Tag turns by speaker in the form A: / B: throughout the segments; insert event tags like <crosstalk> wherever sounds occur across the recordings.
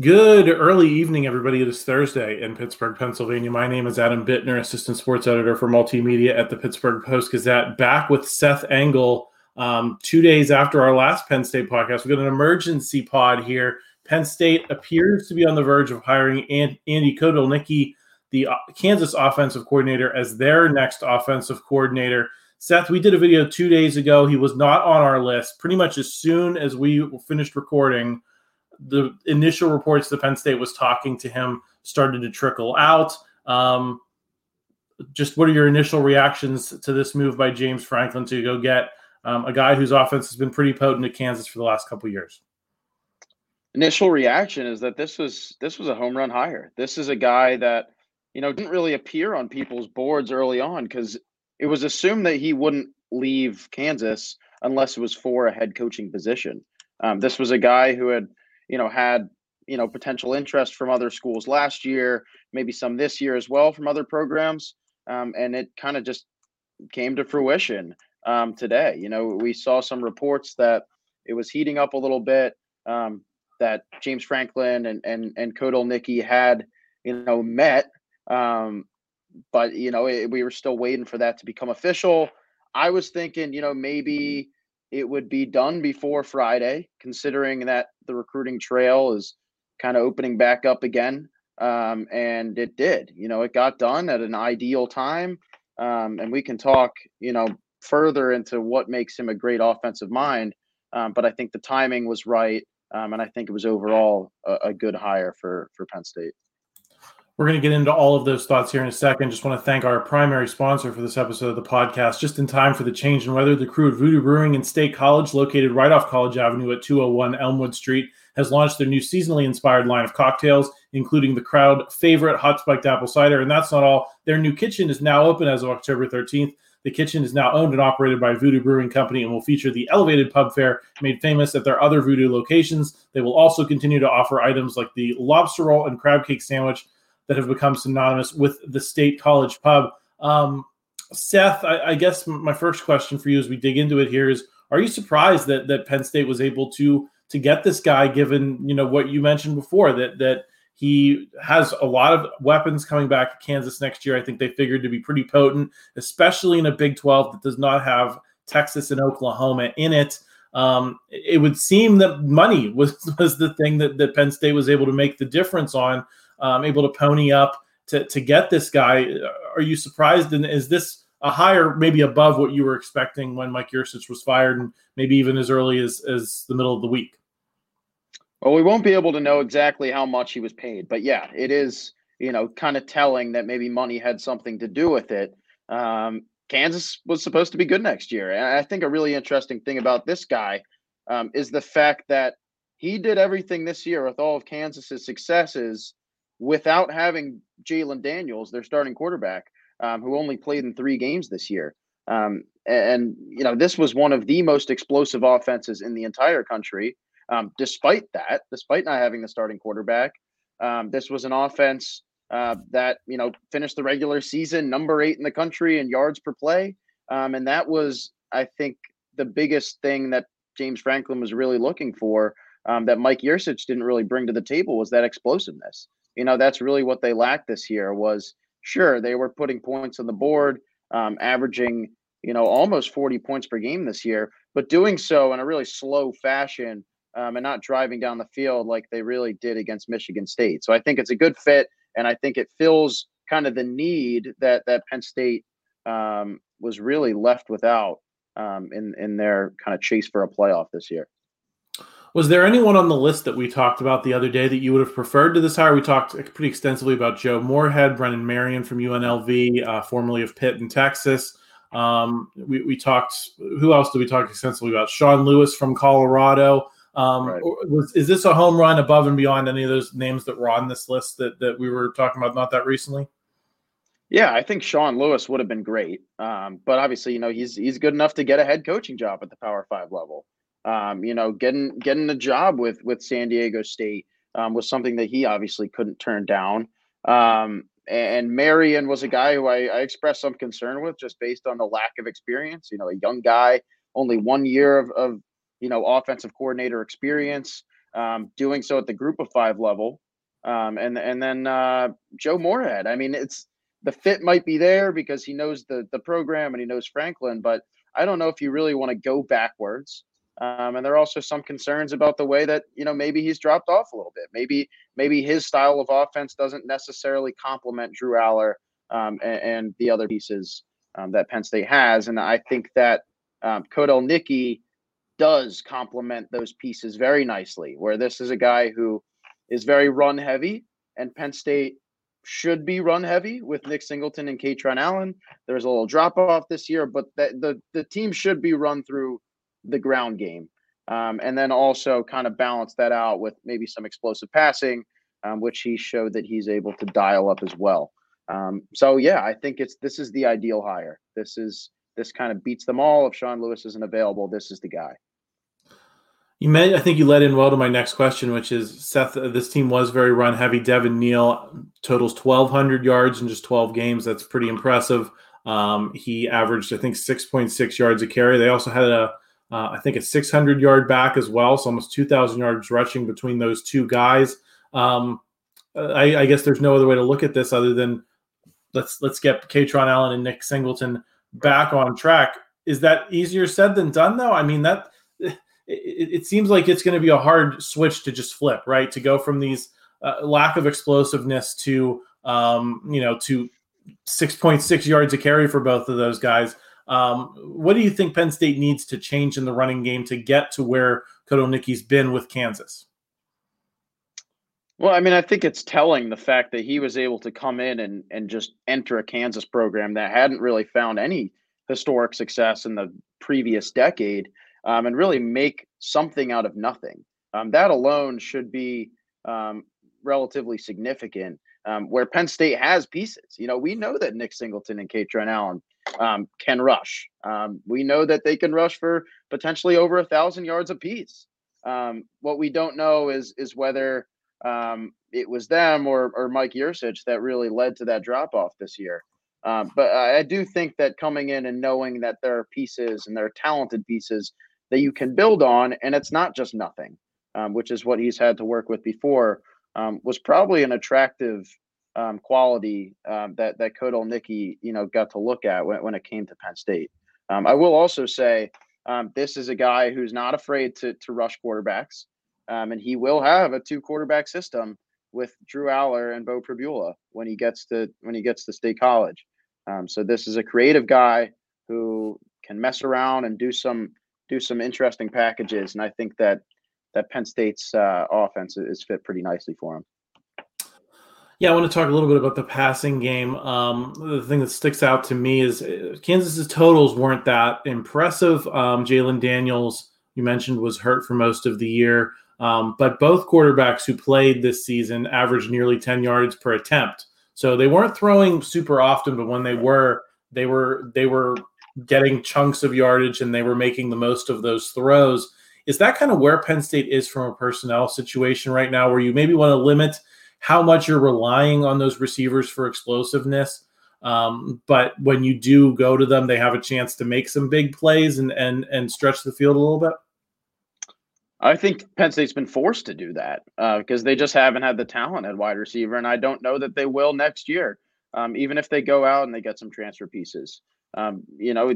A: Good early evening, everybody. It is Thursday in Pittsburgh, Pennsylvania. My name is Adam Bittner, assistant sports editor for multimedia at the Pittsburgh Post Gazette. Back with Seth Engle um, two days after our last Penn State podcast. We've got an emergency pod here. Penn State appears to be on the verge of hiring Andy Kotelnicki, the uh, Kansas offensive coordinator, as their next offensive coordinator. Seth, we did a video two days ago. He was not on our list. Pretty much as soon as we finished recording, the initial reports that Penn State was talking to him started to trickle out. Um, just what are your initial reactions to this move by James Franklin to go get um, a guy whose offense has been pretty potent at Kansas for the last couple years?
B: Initial reaction is that this was this was a home run hire. This is a guy that you know didn't really appear on people's boards early on because it was assumed that he wouldn't leave Kansas unless it was for a head coaching position. Um, this was a guy who had you know, had you know potential interest from other schools last year, maybe some this year as well from other programs, um, and it kind of just came to fruition um, today. You know, we saw some reports that it was heating up a little bit. Um, that James Franklin and and and Kotelnicki had, you know, met, um, but you know, it, we were still waiting for that to become official. I was thinking, you know, maybe it would be done before Friday, considering that the recruiting trail is kind of opening back up again. Um, and it did. You know, it got done at an ideal time. Um, and we can talk, you know, further into what makes him a great offensive mind. Um, but I think the timing was right. Um, and I think it was overall a, a good hire for for Penn State.
A: We're going to get into all of those thoughts here in a second. Just want to thank our primary sponsor for this episode of the podcast. Just in time for the change in weather, the crew at Voodoo Brewing and State College, located right off College Avenue at 201 Elmwood Street, has launched their new seasonally inspired line of cocktails, including the crowd favorite hot spiked apple cider. And that's not all. Their new kitchen is now open as of October 13th. The kitchen is now owned and operated by Voodoo Brewing Company and will feature the elevated pub fare made famous at their other Voodoo locations. They will also continue to offer items like the lobster roll and crab cake sandwich that have become synonymous with the state college pub. Um, Seth, I, I, guess my first question for you as we dig into it here is: Are you surprised that that Penn State was able to to get this guy, given you know what you mentioned before that that he has a lot of weapons coming back to Kansas next year. I think they figured to be pretty potent, especially in a Big 12 that does not have Texas and Oklahoma in it. Um, it would seem that money <laughs> was was the thing that, that Penn State was able to make the difference on um, able to pony up to, to get this guy. Are you surprised? And is this a higher, maybe above what you were expecting when Mike Yurcich was fired, and maybe even as early as, as the middle of the week?
B: Well, we won't be able to know exactly how much he was paid, but yeah, it is you know kind of telling that maybe money had something to do with it. Um, Kansas was supposed to be good next year, and I think a really interesting thing about this guy um, is the fact that he did everything this year with all of Kansas's successes without having Jalon Daniels, their starting quarterback, um, who only played in three games this year. Um, and, you know, this was one of the most explosive offenses in the entire country. Um, despite that, despite not having the starting quarterback, um, this was an offense uh, that, you know, finished the regular season number eight in the country in yards per play. Um, and that was, I think, the biggest thing that James Franklin was really looking for um, that Mike Yurcich didn't really bring to the table was that explosiveness you know that's really what they lacked this year was sure they were putting points on the board um, averaging you know almost 40 points per game this year but doing so in a really slow fashion um, and not driving down the field like they really did against michigan state. So i think it's a good fit and i think it fills kind of the need that that penn state um, was really left without um, in in their kind of chase for a playoff this year
A: was there anyone on the list that we talked about the other day that you would have preferred to this hire? We talked pretty extensively about Joe Moorhead, Brennan Marion from UNLV, uh, formerly of Pitt in Texas. Um, we, we, talked. Who else did we talk extensively about? Sean Lewis from Colorado. Um, right. was, is this a home run above and beyond any of those names that were on this list that, that we were talking about not that recently?
B: Yeah, I think Sean Lewis would have been great. Um, but obviously, you know, he's he's good enough to get a head coaching job at the Power Five level. Um, you know, getting getting a job with with San Diego State um, was something that he obviously couldn't turn down. Um, and Marion was a guy who I, I, expressed some concern with just based on the lack of experience. You know, a young guy, only one year of, of you know offensive coordinator experience. um, doing so at the group of five level. Um, and and then uh, Joe Moorhead. I mean, it's the fit might be there because he knows the the program and he knows Franklin, but I don't know if you really want to go backwards. Um, and there are also some concerns about the way that you know maybe he's dropped off a little bit. Maybe maybe his style of offense doesn't necessarily complement Drew Allar um, and, and, the other pieces um, that Penn State has. And I think that um, Kotelnicki does complement those pieces very nicely. Where this is a guy who is very run heavy, and Penn State should be run heavy with Nick Singleton and Kaytron Allen. There's a little drop off this year, but the, the the team should be run through the ground game, um, and then also kind of balance that out with maybe some explosive passing, um, which he showed that he's able to dial up as well. Um, so yeah, I think it's this is the ideal hire. This is this kind of beats them all. If Sean Lewis isn't available, this is the guy.
A: You may, I think you led in well to my next question, which is Seth. Uh, this team was very run heavy. Devin Neal totals 1,200 yards in just 12 games. That's pretty impressive. Um, he averaged, I think, 6.6 yards a carry. They also had a, uh, I think, a 600 yard back as well, so almost 2,000 yards rushing between those two guys. Um, I, I, guess there's no other way to look at this other than let's let's get Kaytron Allen and Nick Singleton back on track. Is that easier said than done, though? I mean that <laughs> it, it seems like it's going to be a hard switch to just flip, right? To go from these uh, lack of explosiveness to um, you know to 6.6 yards a carry for both of those guys. Um, what do you think Penn State needs to change in the running game to get to where Kotelnicki's been with Kansas?
B: Well, I mean, I think it's telling the fact that he was able to come in and and just enter a Kansas program that hadn't really found any historic success in the previous decade, um, and really make something out of nothing. Um, that alone should be um, relatively significant. Um, where Penn State has pieces, you know, we know that Nick Singleton and Kaytron Allen um, can rush. Um, we know that they can rush for potentially over a thousand yards apiece. what we don't know is is whether um, it was them or, or Mike Yurcich that really led to that drop off this year. Um, but I do think that coming in and knowing that there are pieces and there are talented pieces that you can build on, and it's not just nothing, um, which is what he's had to work with before, um, was probably an attractive um, quality um, that that Kotelnicki, you know, got to look at when, when it came to Penn State. Um, I will also say this is a guy who's not afraid to to rush quarterbacks. Um, and he will have a two quarterback system with Drew Allar and Bo Pribula when he gets to when he gets to State College. Um, so this is a creative guy who can mess around and do some do some interesting packages, and I think that that Penn State's uh, offense is fit pretty nicely for him.
A: Yeah, I want to talk a little bit about the passing game. Um, the thing that sticks out to me is uh, Kansas's totals weren't that impressive. Um, Jalon Daniels, you mentioned, was hurt for most of the year. Um, but both quarterbacks who played this season averaged nearly 10 yards per attempt. So they weren't throwing super often, but when they were, they were they were getting chunks of yardage and they were making the most of those throws. Is that kind of where Penn State is from a personnel situation right now, where you maybe want to limit how much you're relying on those receivers for explosiveness? Um, but when you do go to them, they have a chance to make some big plays and and and stretch the field a little bit.
B: I think Penn State's been forced to do that because uh, they just haven't had the talent at wide receiver, and I don't know that they will next year. Um, even if they go out and they get some transfer pieces, um, you know,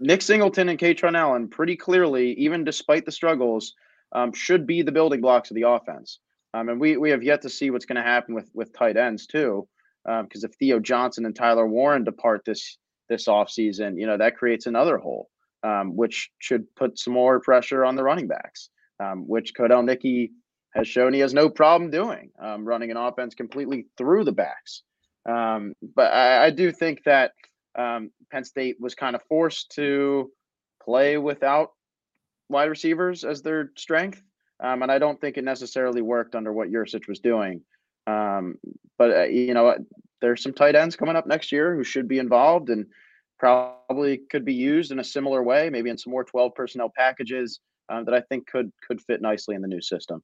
B: Nick Singleton and Kaytron Allen pretty clearly, even despite the struggles, um, should be the building blocks of the offense. Um, and we we have yet to see what's going to happen with with tight ends too, because um, if Theo Johnson and Tyler Warren depart this this offseason, you know that creates another hole, um, which should put some more pressure on the running backs um, which Kotelnicki has shown he has no problem doing, um, running an offense completely through the backs. Um, but I, I, do think that Penn State was kind of forced to play without wide receivers as their strength. Um, and I don't think it necessarily worked under what Yurcich was doing. Um, but, uh, you know, there's some tight ends coming up next year who should be involved and probably could be used in a similar way, maybe in some more 12 personnel packages um, that I think could could fit nicely in the new system.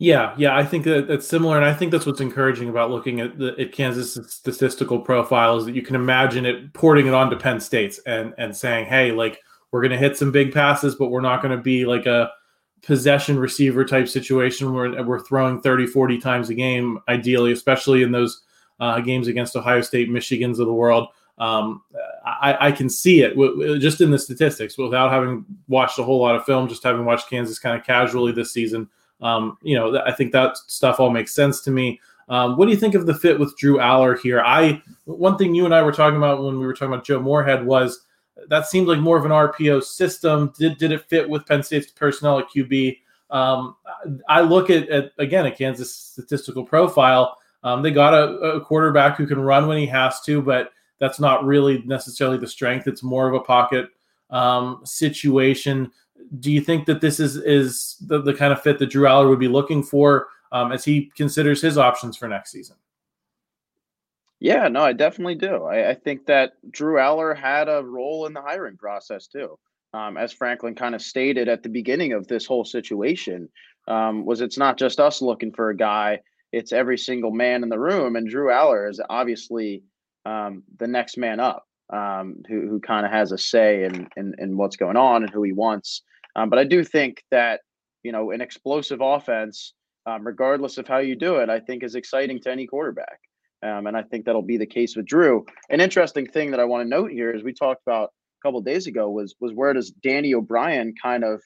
A: Yeah, yeah, I think that that's similar, and I think that's what's encouraging about looking at the at Kansas statistical profile is that you can imagine it porting it onto Penn State's and and saying, hey, like we're going to hit some big passes, but we're not going to be like a possession receiver type situation where we're throwing 30, 40 times a game, ideally, especially in those uh, games against Ohio State, Michigans of the world. Um, I, I, can see it w- just in the statistics without having watched a whole lot of film, just having watched Kansas kind of casually this season. Um, you know, I think that stuff all makes sense to me. Um, what do you think of the fit with Drew Allar here? I one thing you and I were talking about when we were talking about Joe Moorhead was that seemed like more of an RPO system. Did did it fit with Penn State's personnel at QB? Um, I look at, at again a Kansas statistical profile. Um, they got a, a, quarterback who can run when he has to, but that's not really necessarily the strength. It's more of a pocket um, situation. Do you think that this is is the, the kind of fit that Drew Allar would be looking for? um, as he considers his options for next season.
B: Yeah, no, I definitely do. I, I, think that Drew Allar had a role in the hiring process too. Um, as Franklin kind of stated at the beginning of this whole situation, um, was it's not just us looking for a guy; it's every single man in the room. And Drew Allar is obviously um, the next man up, um, who who kind of has a say in, in, in what's going on and who he wants. Um, but I do think that you know an explosive offense um, regardless of how you do it, I think is exciting to any quarterback. Um, and I think that'll be the case with Drew. An interesting thing that I want to note here is we talked about a couple days ago was was where does Danny O'Brien kind of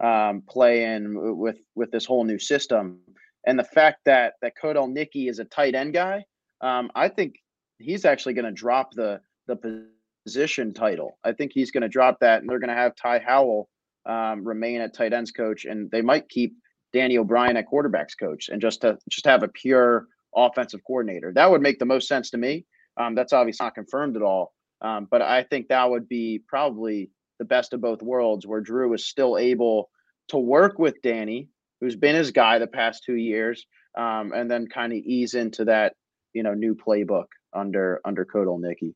B: um, play in with with this whole new system and the fact that that Kotelnicki is a tight end guy. Um, I think he's actually going to drop the the position title. I think he's going to drop that, and they're going to have Ty Howle um, remain at tight ends coach, and they might keep Danny O'Brien at quarterbacks coach and just to just have a pure offensive coordinator. That would make the most sense to me. Um, that's obviously not confirmed at all, um, but I think that would be probably the best of both worlds, where Drew is still able to work with Danny, who's been his guy the past two years, um, and then kind of ease into that you know new playbook under under Kotelnicki.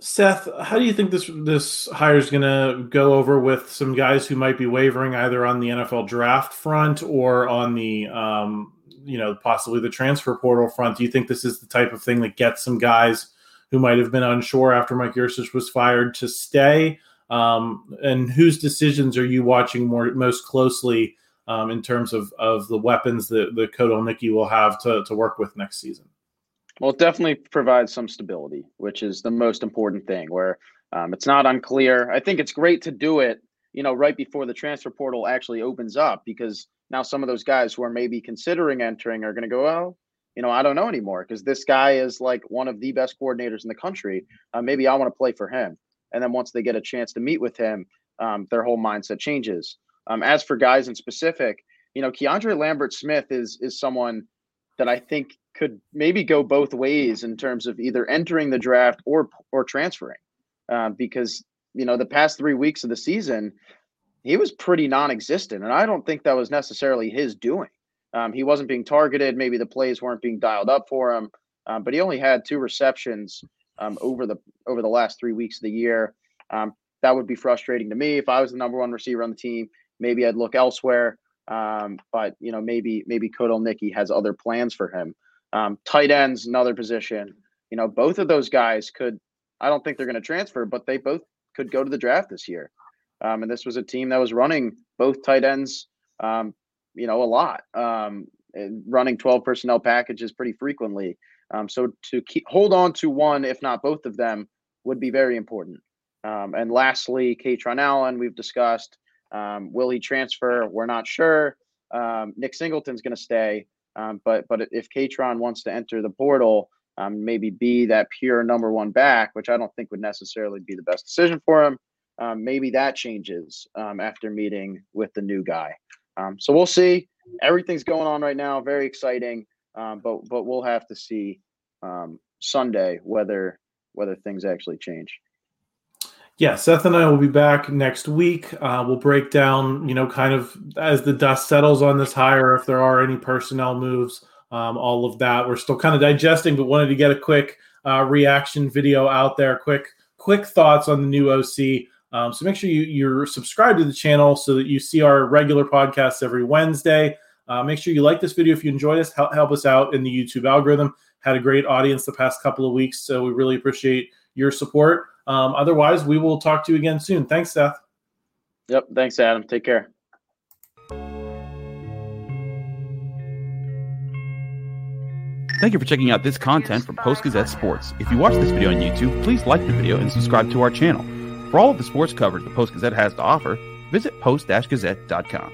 A: Seth, how do you think this this hire is going to go over with some guys who might be wavering either on the NFL draft front or on the um, you know possibly the transfer portal front? Do you think this is the type of thing that gets some guys who might have been unsure after Mike Yurcich was fired to stay? Um, and whose decisions are you watching more most closely um, in terms of of the weapons that the Kotelnicki will have to to work with next season?
B: Well, it definitely provides some stability, which is the most important thing. Where um, it's not unclear. I think it's great to do it, you know, right before the transfer portal actually opens up, because now some of those guys who are maybe considering entering are going to go, well, you know, I don't know anymore because this guy is like one of the best coordinators in the country. Uh, maybe I want to play for him. And then once they get a chance to meet with him, um, their whole mindset changes. Um, as for guys in specific, you know, KeAndre Lambert-Smith is is someone that I think could maybe go both ways in terms of either entering the draft or or transferring, uh, because you know the past three weeks of the season he was pretty non-existent, and I don't think that was necessarily his doing. Um, he wasn't being targeted. Maybe the plays weren't being dialed up for him, um, but he only had two receptions um, over the over the last three weeks of the year. Um, that would be frustrating to me if I was the number one receiver on the team. Maybe I'd look elsewhere. Um, but you know, maybe maybe Kotelnicki has other plans for him. Um, tight ends, another position. You know, both of those guys could. I don't think they're going to transfer, but they both could go to the draft this year. Um, and this was a team that was running both tight ends. Um, you know, a lot. Um, running 12 personnel packages pretty frequently. Um, so to keep hold on to one, if not both of them, would be very important. Um, and lastly, Kaytron Allen, we've discussed. Um, will he transfer? We're not sure. Nick Singleton's going to stay, but but if Kaytron wants to enter the portal, maybe be that pure number one back, which I don't think would necessarily be the best decision for him. Um, maybe that changes um, after meeting with the new guy. so we'll see. Everything's going on right now. Very exciting, but but we'll have to see Sunday whether whether things actually change
A: yeah, Seth and I will be back next week. Uh, we'll break down, you know, kind of as the dust settles on this hire, if there are any personnel moves, um, all of that. We're still kind of digesting, but wanted to get a quick uh, reaction video out there, quick, quick thoughts on the new OC. Um, so make sure you, you're subscribed to the channel so that you see our regular podcasts every Wednesday. Uh, make sure you like this video if you enjoyed us. Help, help us out in the YouTube algorithm. Had a great audience the past couple of weeks, so we really appreciate your support. Um, otherwise, we will talk to you again soon. Thanks, Seth.
B: Yep. Thanks, Adam. Take care.
C: Thank you for checking out this content from Post Gazette Sports. If you watch this video on YouTube, please like the video and subscribe to our channel. For all of the sports coverage the Post Gazette has to offer, visit post-gazette.com.